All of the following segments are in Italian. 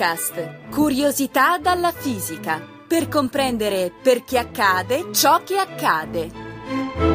Podcast Curiosità dalla fisica per comprendere perché accade ciò che accade.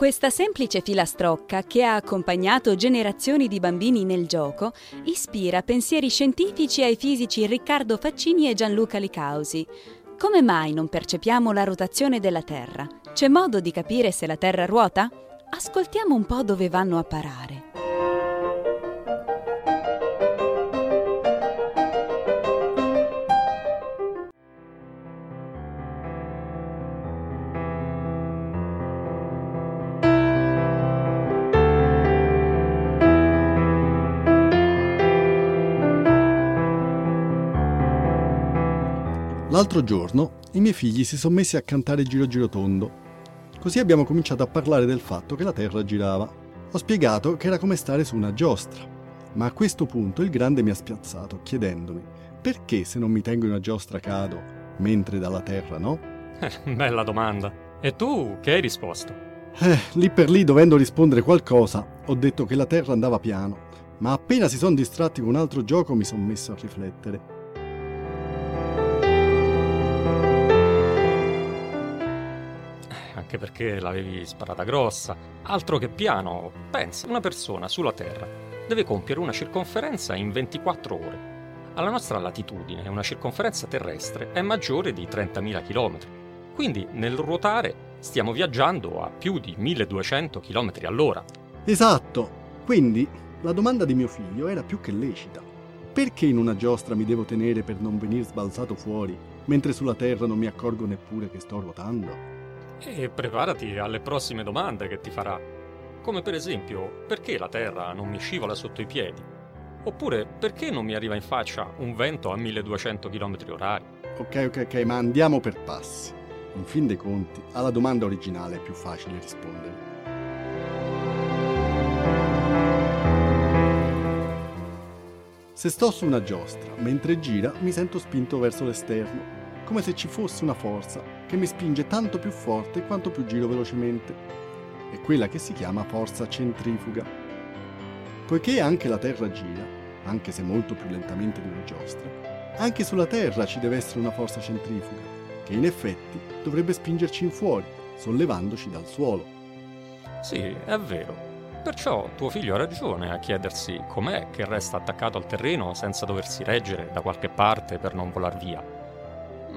Questa semplice filastrocca, che ha accompagnato generazioni di bambini nel gioco, ispira pensieri scientifici ai fisici Riccardo Faccini e Gianluca Licausi. Come mai non percepiamo la rotazione della Terra? C'è modo di capire se la Terra ruota? Ascoltiamo un po' dove vanno a parare. L'altro giorno i miei figli si sono messi a cantare Giro Giro Tondo. Così abbiamo cominciato a parlare del fatto che la Terra girava. Ho spiegato che era come stare su una giostra. Ma a questo punto il grande mi ha spiazzato chiedendomi perché se non mi tengo in una giostra cado, mentre dalla Terra no? Eh, Bella domanda. E tu che hai risposto? Eh, lì per lì dovendo rispondere qualcosa, ho detto che la Terra andava piano. Ma appena si sono distratti con un altro gioco mi sono messo a riflettere. Anche perché l'avevi sparata grossa. Altro che piano. Pensa, una persona sulla Terra deve compiere una circonferenza in 24 ore. Alla nostra latitudine una circonferenza terrestre è maggiore di 30.000 km. Quindi nel ruotare stiamo viaggiando a più di 1200 km all'ora. Esatto. Quindi la domanda di mio figlio era più che lecita. Perché in una giostra mi devo tenere per non venir sbalzato fuori, mentre sulla Terra non mi accorgo neppure che sto ruotando? E preparati alle prossime domande che ti farà. Come per esempio, perché la Terra non mi scivola sotto i piedi? Oppure perché non mi arriva in faccia un vento a 1200 km orari? Ok, ok, ok, ma andiamo per passi. In fin dei conti, alla domanda originale è più facile rispondere. Se sto su una giostra, mentre gira, mi sento spinto verso l'esterno, come se ci fosse una forza che mi spinge tanto più forte quanto più giro velocemente. È quella che si chiama forza centrifuga. Poiché anche la Terra gira, anche se molto più lentamente di una giostra, anche sulla Terra ci deve essere una forza centrifuga, che in effetti dovrebbe spingerci in fuori, sollevandoci dal suolo. Sì, è vero. Perciò tuo figlio ha ragione a chiedersi com'è che resta attaccato al terreno senza doversi reggere da qualche parte per non volar via.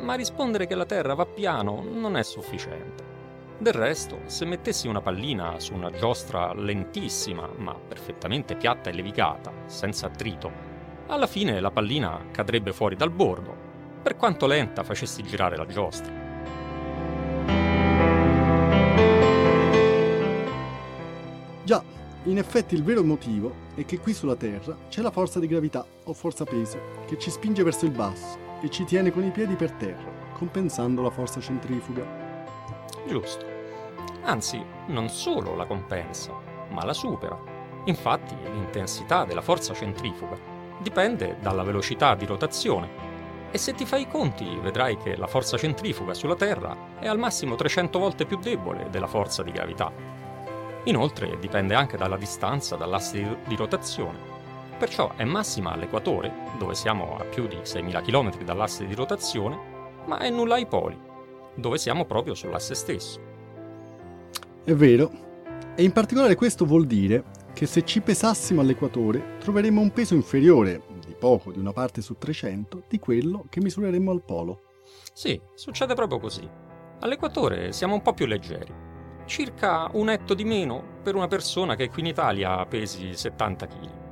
Ma rispondere che la Terra va piano non è sufficiente. Del resto, se mettessi una pallina su una giostra lentissima, ma perfettamente piatta e levigata, senza attrito, alla fine la pallina cadrebbe fuori dal bordo, per quanto lenta facessi girare la giostra. Già, in effetti il vero motivo è che qui sulla Terra c'è la forza di gravità o forza peso che ci spinge verso il basso e ci tiene con i piedi per terra, compensando la forza centrifuga. Giusto. Anzi, non solo la compensa, ma la supera. Infatti, l'intensità della forza centrifuga dipende dalla velocità di rotazione. E se ti fai i conti, vedrai che la forza centrifuga sulla Terra è al massimo 300 volte più debole della forza di gravità. Inoltre dipende anche dalla distanza dall'asse di- rotazione. Perciò è massima all'equatore, dove siamo a più di 6.000 km dall'asse di rotazione, ma è nulla ai poli, dove siamo proprio sull'asse stesso. È vero. E in particolare questo vuol dire che se ci pesassimo all'equatore troveremmo un peso inferiore, di poco, di una parte su 300, di quello che misureremmo al polo. Sì, succede proprio così. All'equatore siamo un po' più leggeri. Circa un etto di meno per una persona che qui in Italia pesi 70 kg.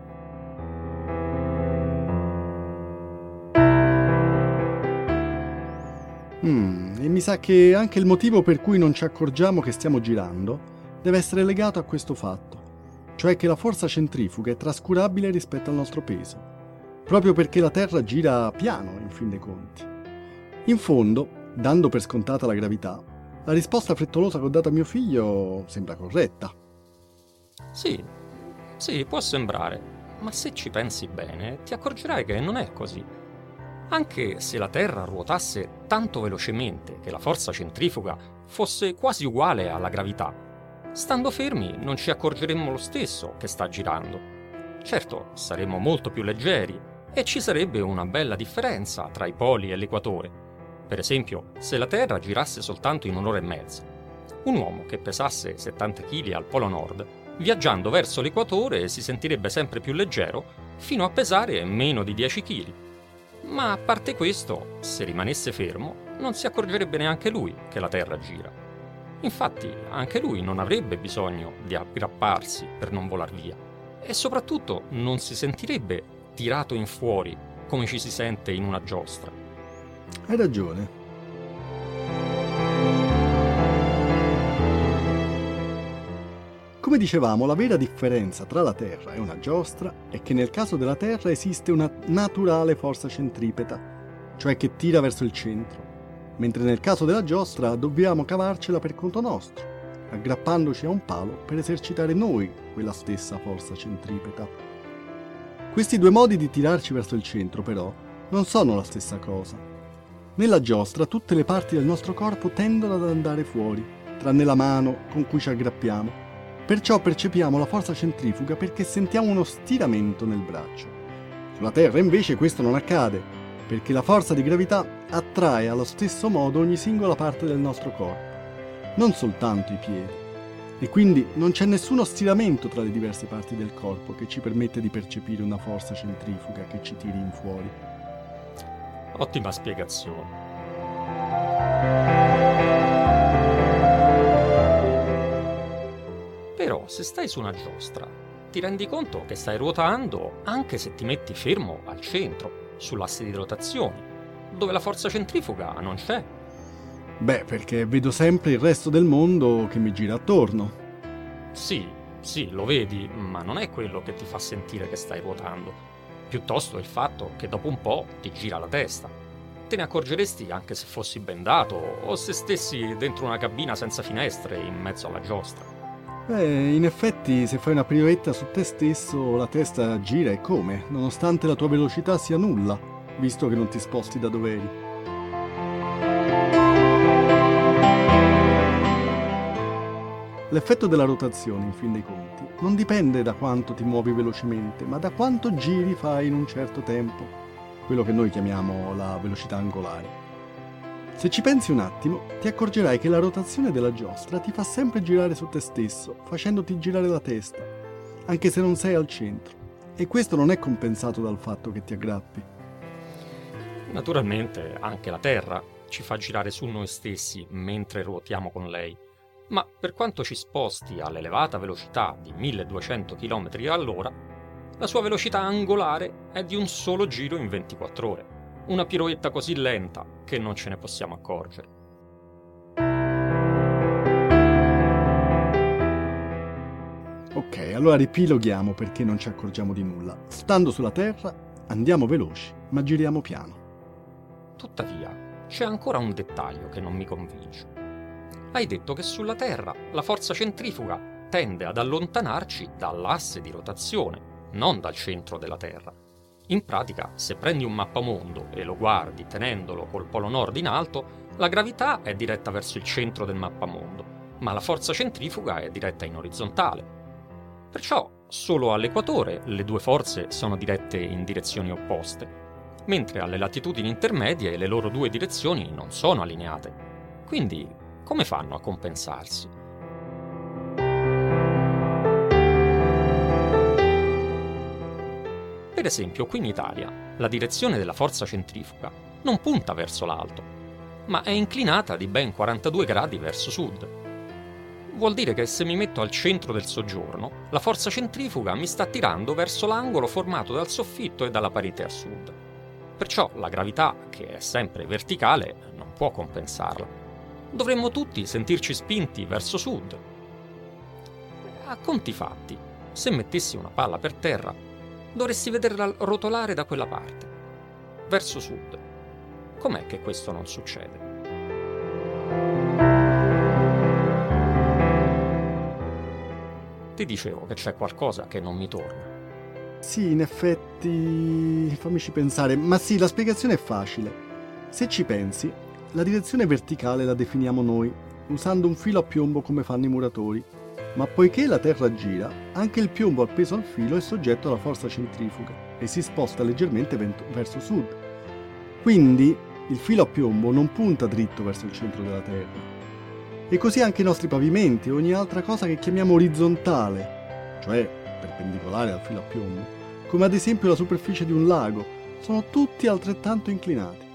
Mm, e mi sa che anche il motivo per cui non ci accorgiamo che stiamo girando deve essere legato a questo fatto. cioè che la forza centrifuga è trascurabile rispetto al nostro peso, proprio perché la Terra gira piano, in fin dei conti. In fondo, dando per scontata la gravità, la risposta frettolosa che ho dato a mio figlio sembra corretta. Sì, sì, può sembrare, ma se ci pensi bene ti accorgerai che non è così. Anche se la Terra ruotasse tanto velocemente che la forza centrifuga fosse quasi uguale alla gravità, stando fermi non ci accorgeremmo lo stesso che sta girando. Certo, saremmo molto più leggeri e ci sarebbe una bella differenza tra i poli e l'equatore per esempio, se la Terra girasse soltanto in un'ora e mezza, un uomo che pesasse 70 kg al Polo Nord, viaggiando verso l'equatore si sentirebbe sempre più leggero fino a pesare meno di 10 kg. Ma a parte questo, se rimanesse fermo, non si accorgerebbe neanche lui che la Terra gira. Infatti, anche lui non avrebbe bisogno di aggrapparsi per non volar via e soprattutto non si sentirebbe tirato in fuori come ci si sente in una giostra. Hai ragione. Come dicevamo, la vera differenza tra la Terra e una giostra è che nel caso della Terra esiste una naturale forza centripeta, cioè che tira verso il centro, mentre nel caso della giostra dobbiamo cavarcela per conto nostro, aggrappandoci a un palo per esercitare noi quella stessa forza centripeta. Questi due modi di tirarci verso il centro, però, non sono la stessa cosa. Nella giostra tutte le parti del nostro corpo tendono ad andare fuori, tranne la mano con cui ci aggrappiamo. Perciò percepiamo la forza centrifuga perché sentiamo uno stiramento nel braccio. Sulla Terra invece questo non accade, perché la forza di gravità attrae allo stesso modo ogni singola parte del nostro corpo, non soltanto i piedi. E quindi non c'è nessuno stiramento tra le diverse parti del corpo che ci permette di percepire una forza centrifuga che ci tiri in fuori. Ottima spiegazione. Però se stai su una giostra, ti rendi conto che stai ruotando anche se ti metti fermo al centro, sull'asse di rotazione, dove la forza centrifuga non c'è. Beh, perché vedo sempre il resto del mondo che mi gira attorno. Sì, sì, lo vedi, ma non è quello che ti fa sentire che stai ruotando piuttosto il fatto che dopo un po' ti gira la testa. Te ne accorgeresti anche se fossi bendato o se stessi dentro una cabina senza finestre in mezzo alla giostra. Beh, in effetti se fai una piroetta su te stesso la testa gira e come, nonostante la tua velocità sia nulla, visto che non ti sposti da dove eri. L'effetto della rotazione, in fin dei conti, non dipende da quanto ti muovi velocemente, ma da quanto giri fai in un certo tempo, quello che noi chiamiamo la velocità angolare. Se ci pensi un attimo, ti accorgerai che la rotazione della giostra ti fa sempre girare su te stesso, facendoti girare la testa, anche se non sei al centro. E questo non è compensato dal fatto che ti aggrappi. Naturalmente anche la Terra ci fa girare su noi stessi mentre ruotiamo con lei ma per quanto ci sposti all'elevata velocità di 1200 km all'ora, la sua velocità angolare è di un solo giro in 24 ore, una piroetta così lenta che non ce ne possiamo accorgere. Ok, allora ripiloghiamo perché non ci accorgiamo di nulla. Stando sulla Terra, andiamo veloci, ma giriamo piano. Tuttavia, c'è ancora un dettaglio che non mi convince hai detto che sulla Terra la forza centrifuga tende ad allontanarci dall'asse di rotazione, non dal centro della Terra. In pratica, se prendi un mappamondo e lo guardi tenendolo col polo nord in alto, la gravità è diretta verso il centro del mappamondo, ma la forza centrifuga è diretta in orizzontale. Perciò solo all'equatore le due forze sono dirette in direzioni opposte, mentre alle latitudini intermedie le loro due direzioni non sono allineate. Quindi come fanno a compensarsi? Per esempio, qui in Italia, la direzione della forza centrifuga non punta verso l'alto, ma è inclinata di ben 42 gradi verso sud. Vuol dire che se mi metto al centro del soggiorno, la forza centrifuga mi sta tirando verso l'angolo formato dal soffitto e dalla parete a sud. Perciò la gravità, che è sempre verticale, non può compensarla dovremmo tutti sentirci spinti verso sud. A conti fatti, se mettessi una palla per terra, dovresti vederla rotolare da quella parte, verso sud. Com'è che questo non succede? Ti dicevo che c'è qualcosa che non mi torna. Sì, in effetti, fammici pensare, ma sì, la spiegazione è facile. Se ci pensi, la direzione verticale la definiamo noi, usando un filo a piombo come fanno i muratori. Ma poiché la Terra gira, anche il piombo appeso al filo è soggetto alla forza centrifuga e si sposta leggermente verso sud. Quindi il filo a piombo non punta dritto verso il centro della Terra. E così anche i nostri pavimenti e ogni altra cosa che chiamiamo orizzontale, cioè perpendicolare al filo a piombo, come ad esempio la superficie di un lago, sono tutti altrettanto inclinati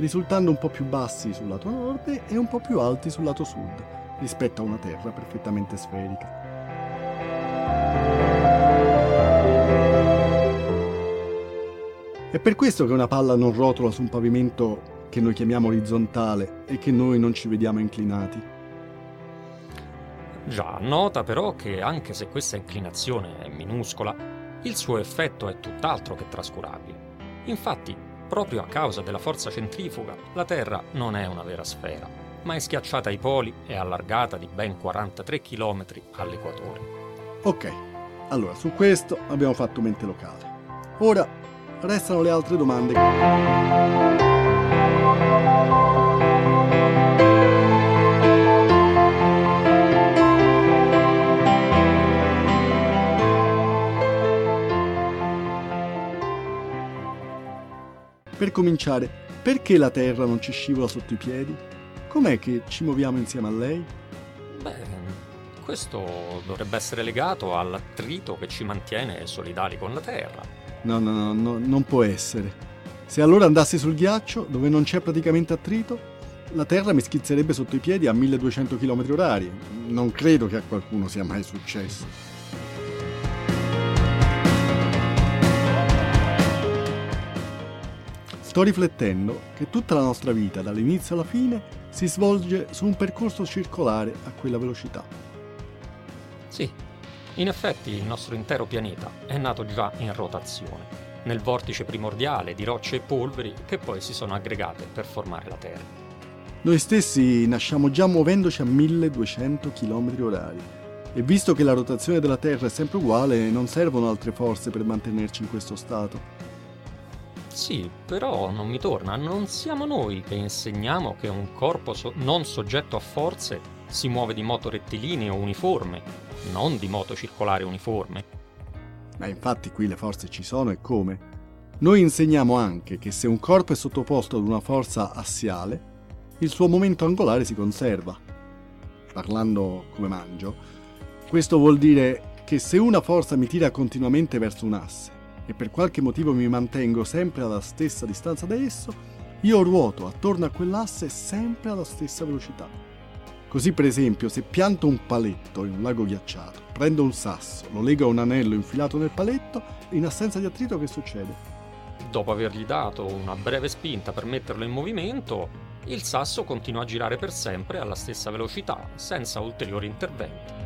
risultando un po' più bassi sul lato nord e un po' più alti sul lato sud, rispetto a una Terra perfettamente sferica. È per questo che una palla non rotola su un pavimento che noi chiamiamo orizzontale e che noi non ci vediamo inclinati. Già, nota però che anche se questa inclinazione è minuscola, il suo effetto è tutt'altro che trascurabile. Infatti, Proprio a causa della forza centrifuga, la Terra non è una vera sfera, ma è schiacciata ai poli e allargata di ben 43 km all'equatore. Ok, allora su questo abbiamo fatto mente locale. Ora restano le altre domande. Per cominciare, perché la Terra non ci scivola sotto i piedi? Com'è che ci muoviamo insieme a lei? Beh, questo dovrebbe essere legato all'attrito che ci mantiene solidali con la Terra. No, no, no, no, non può essere. Se allora andassi sul ghiaccio, dove non c'è praticamente attrito, la Terra mi schizzerebbe sotto i piedi a 1200 km h Non credo che a qualcuno sia mai successo. Sto riflettendo che tutta la nostra vita, dall'inizio alla fine, si svolge su un percorso circolare a quella velocità. Sì, in effetti il nostro intero pianeta è nato già in rotazione, nel vortice primordiale di rocce e polveri che poi si sono aggregate per formare la Terra. Noi stessi nasciamo già muovendoci a 1200 km orari e visto che la rotazione della Terra è sempre uguale, non servono altre forze per mantenerci in questo stato. Sì, però non mi torna, non siamo noi che insegniamo che un corpo so- non soggetto a forze si muove di moto rettilineo uniforme, non di moto circolare uniforme. Ma infatti qui le forze ci sono e come? Noi insegniamo anche che se un corpo è sottoposto ad una forza assiale, il suo momento angolare si conserva. Parlando come mangio, questo vuol dire che se una forza mi tira continuamente verso un asse e per qualche motivo mi mantengo sempre alla stessa distanza da esso, io ruoto attorno a quell'asse sempre alla stessa velocità. Così per esempio se pianto un paletto in un lago ghiacciato, prendo un sasso, lo lego a un anello infilato nel paletto, in assenza di attrito che succede? Dopo avergli dato una breve spinta per metterlo in movimento, il sasso continua a girare per sempre alla stessa velocità, senza ulteriori interventi.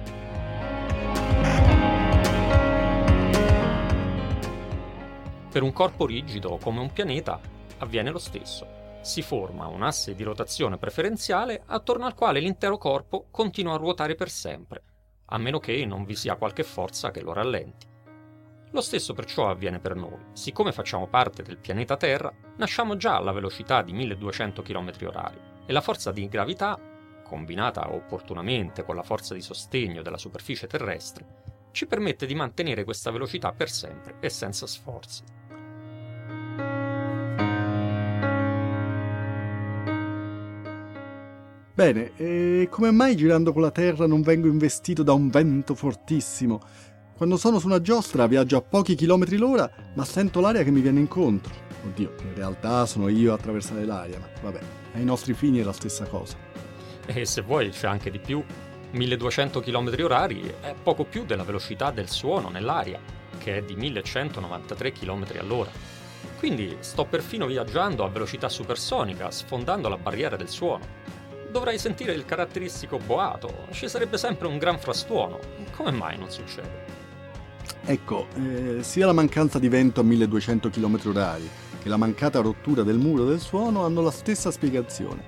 Per un corpo rigido come un pianeta avviene lo stesso. Si forma un asse di rotazione preferenziale attorno al quale l'intero corpo continua a ruotare per sempre, a meno che non vi sia qualche forza che lo rallenti. Lo stesso perciò avviene per noi. Siccome facciamo parte del pianeta Terra, nasciamo già alla velocità di 1200 km/h e la forza di gravità, combinata opportunamente con la forza di sostegno della superficie terrestre, ci permette di mantenere questa velocità per sempre e senza sforzi. Bene, e come mai girando con la Terra non vengo investito da un vento fortissimo? Quando sono su una giostra viaggio a pochi chilometri l'ora, ma sento l'aria che mi viene incontro. Oddio, in realtà sono io a attraversare l'aria, ma vabbè, ai nostri fini è la stessa cosa. E se vuoi c'è anche di più. 1200 km orari è poco più della velocità del suono nell'aria, che è di 1193 km all'ora. Quindi sto perfino viaggiando a velocità supersonica, sfondando la barriera del suono dovrei sentire il caratteristico boato, ci sarebbe sempre un gran frastuono. Come mai non succede? Ecco, eh, sia la mancanza di vento a 1200 km/h che la mancata rottura del muro del suono hanno la stessa spiegazione,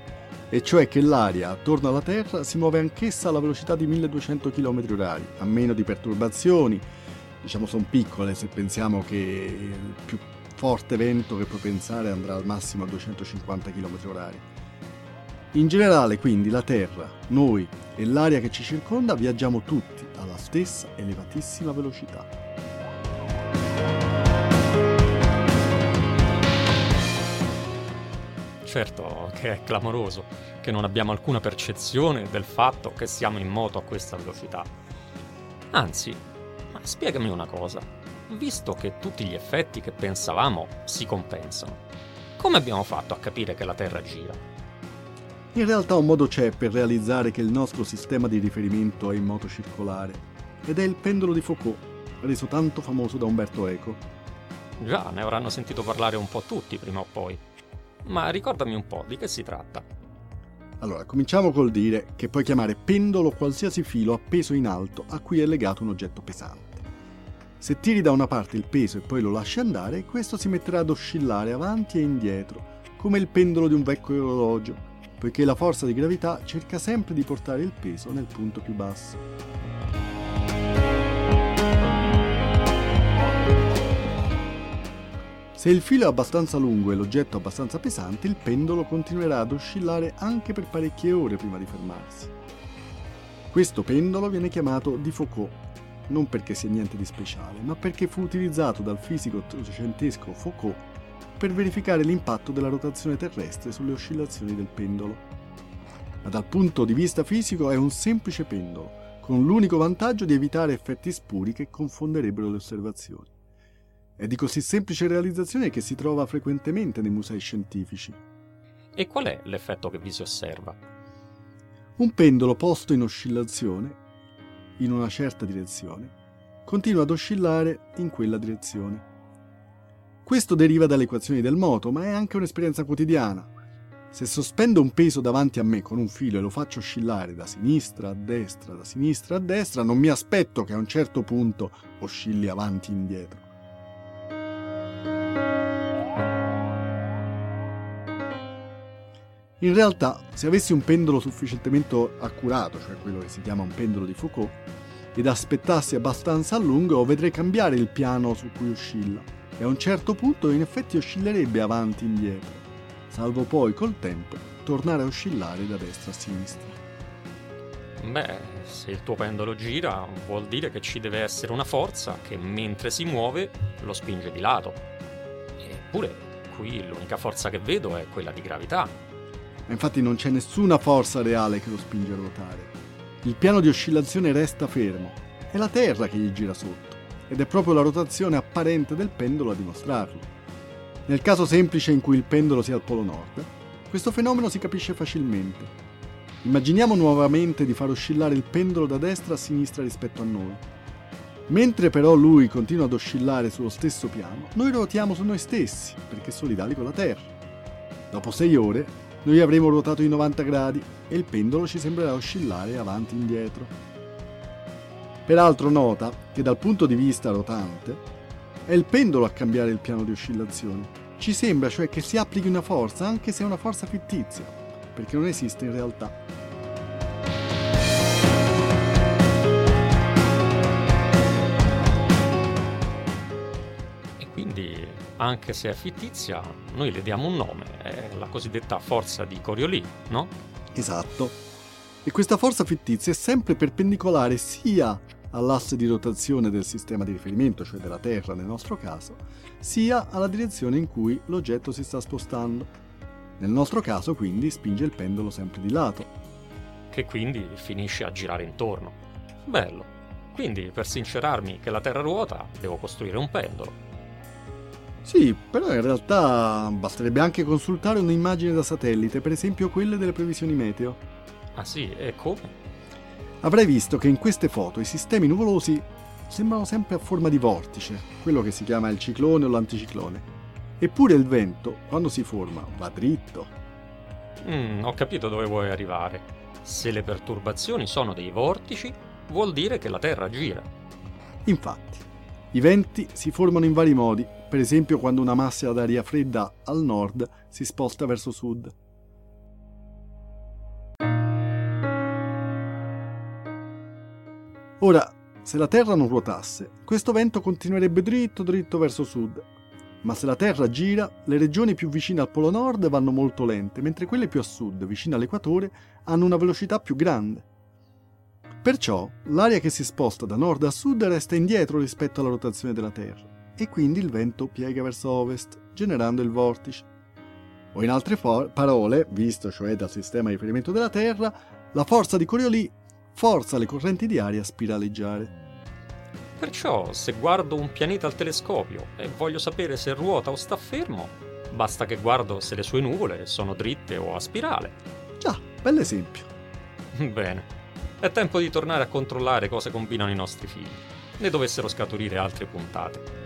e cioè che l'aria attorno alla Terra si muove anch'essa alla velocità di 1200 km/h, a meno di perturbazioni, diciamo sono piccole se pensiamo che il più forte vento che può pensare andrà al massimo a 250 km/h. In generale, quindi, la Terra, noi e l'aria che ci circonda viaggiamo tutti alla stessa elevatissima velocità. Certo che è clamoroso che non abbiamo alcuna percezione del fatto che siamo in moto a questa velocità. Anzi, ma spiegami una cosa. Visto che tutti gli effetti che pensavamo si compensano, come abbiamo fatto a capire che la Terra gira? In realtà un modo c'è per realizzare che il nostro sistema di riferimento è in moto circolare, ed è il pendolo di Foucault, reso tanto famoso da Umberto Eco. Già, ne avranno sentito parlare un po' tutti prima o poi. Ma ricordami un po' di che si tratta. Allora, cominciamo col dire che puoi chiamare pendolo qualsiasi filo appeso in alto a cui è legato un oggetto pesante. Se tiri da una parte il peso e poi lo lasci andare, questo si metterà ad oscillare avanti e indietro, come il pendolo di un vecchio orologio, poiché la forza di gravità cerca sempre di portare il peso nel punto più basso. Se il filo è abbastanza lungo e l'oggetto abbastanza pesante, il pendolo continuerà ad oscillare anche per parecchie ore prima di fermarsi. Questo pendolo viene chiamato di Foucault, non perché sia niente di speciale, ma perché fu utilizzato dal fisico ottocentesco Foucault per verificare l'impatto della rotazione terrestre sulle oscillazioni del pendolo. Ma dal punto di vista fisico è un semplice pendolo, con l'unico vantaggio di evitare effetti spuri che confonderebbero le osservazioni. È di così semplice realizzazione che si trova frequentemente nei musei scientifici. E qual è l'effetto che vi si osserva? Un pendolo posto in oscillazione, in una certa direzione, continua ad oscillare in quella direzione. Questo deriva dalle equazioni del moto, ma è anche un'esperienza quotidiana. Se sospendo un peso davanti a me con un filo e lo faccio oscillare da sinistra a destra, da sinistra a destra, non mi aspetto che a un certo punto oscilli avanti e indietro. In realtà, se avessi un pendolo sufficientemente accurato, cioè quello che si chiama un pendolo di Foucault, ed aspettassi abbastanza a lungo, vedrei cambiare il piano su cui oscilla e a un certo punto in effetti oscillerebbe avanti e indietro, salvo poi col tempo tornare a oscillare da destra a sinistra. Beh, se il tuo pendolo gira, vuol dire che ci deve essere una forza che mentre si muove lo spinge di lato. Eppure, qui l'unica forza che vedo è quella di gravità, ma infatti non c'è nessuna forza reale che lo spinge a ruotare. Il piano di oscillazione resta fermo, è la Terra che gli gira sotto, ed è proprio la rotazione apparente del pendolo a dimostrarlo. Nel caso semplice in cui il pendolo sia al polo nord, questo fenomeno si capisce facilmente. Immaginiamo nuovamente di far oscillare il pendolo da destra a sinistra rispetto a noi. Mentre però lui continua ad oscillare sullo stesso piano, noi ruotiamo su noi stessi, perché solidali con la Terra. Dopo sei ore, noi avremo ruotato i 90 gradi e il pendolo ci sembrerà oscillare avanti e indietro. Peraltro nota che dal punto di vista rotante è il pendolo a cambiare il piano di oscillazione. Ci sembra cioè che si applichi una forza anche se è una forza fittizia, perché non esiste in realtà. anche se è fittizia, noi le diamo un nome, è la cosiddetta forza di Coriolis, no? Esatto. E questa forza fittizia è sempre perpendicolare sia all'asse di rotazione del sistema di riferimento, cioè della Terra nel nostro caso, sia alla direzione in cui l'oggetto si sta spostando. Nel nostro caso quindi spinge il pendolo sempre di lato. Che quindi finisce a girare intorno. Bello. Quindi per sincerarmi che la Terra ruota devo costruire un pendolo sì, però in realtà basterebbe anche consultare un'immagine da satellite, per esempio quelle delle previsioni meteo. Ah sì, e come? Avrai visto che in queste foto i sistemi nuvolosi sembrano sempre a forma di vortice, quello che si chiama il ciclone o l'anticiclone. Eppure il vento, quando si forma, va dritto. Mm, ho capito dove vuoi arrivare. Se le perturbazioni sono dei vortici, vuol dire che la Terra gira. Infatti, I venti si formano in vari modi, per esempio quando una massa d'aria fredda al nord si sposta verso sud. Ora, se la Terra non ruotasse, questo vento continuerebbe dritto dritto verso sud. Ma se la Terra gira, le regioni più vicine al Polo Nord vanno molto lente, mentre quelle più a sud, vicine all'equatore, hanno una velocità più grande. Perciò l'aria che si sposta da nord a sud resta indietro rispetto alla rotazione della Terra e quindi il vento piega verso ovest, generando il vortice. O in altre for- parole, visto cioè dal sistema di riferimento della Terra, la forza di Coriolis forza le correnti di aria a spiraleggiare. Perciò, se guardo un pianeta al telescopio e voglio sapere se ruota o sta fermo, basta che guardo se le sue nuvole sono dritte o a spirale. Già, bell'esempio. Bene, è tempo di tornare a controllare cosa combinano i nostri figli. Ne dovessero scaturire altre puntate.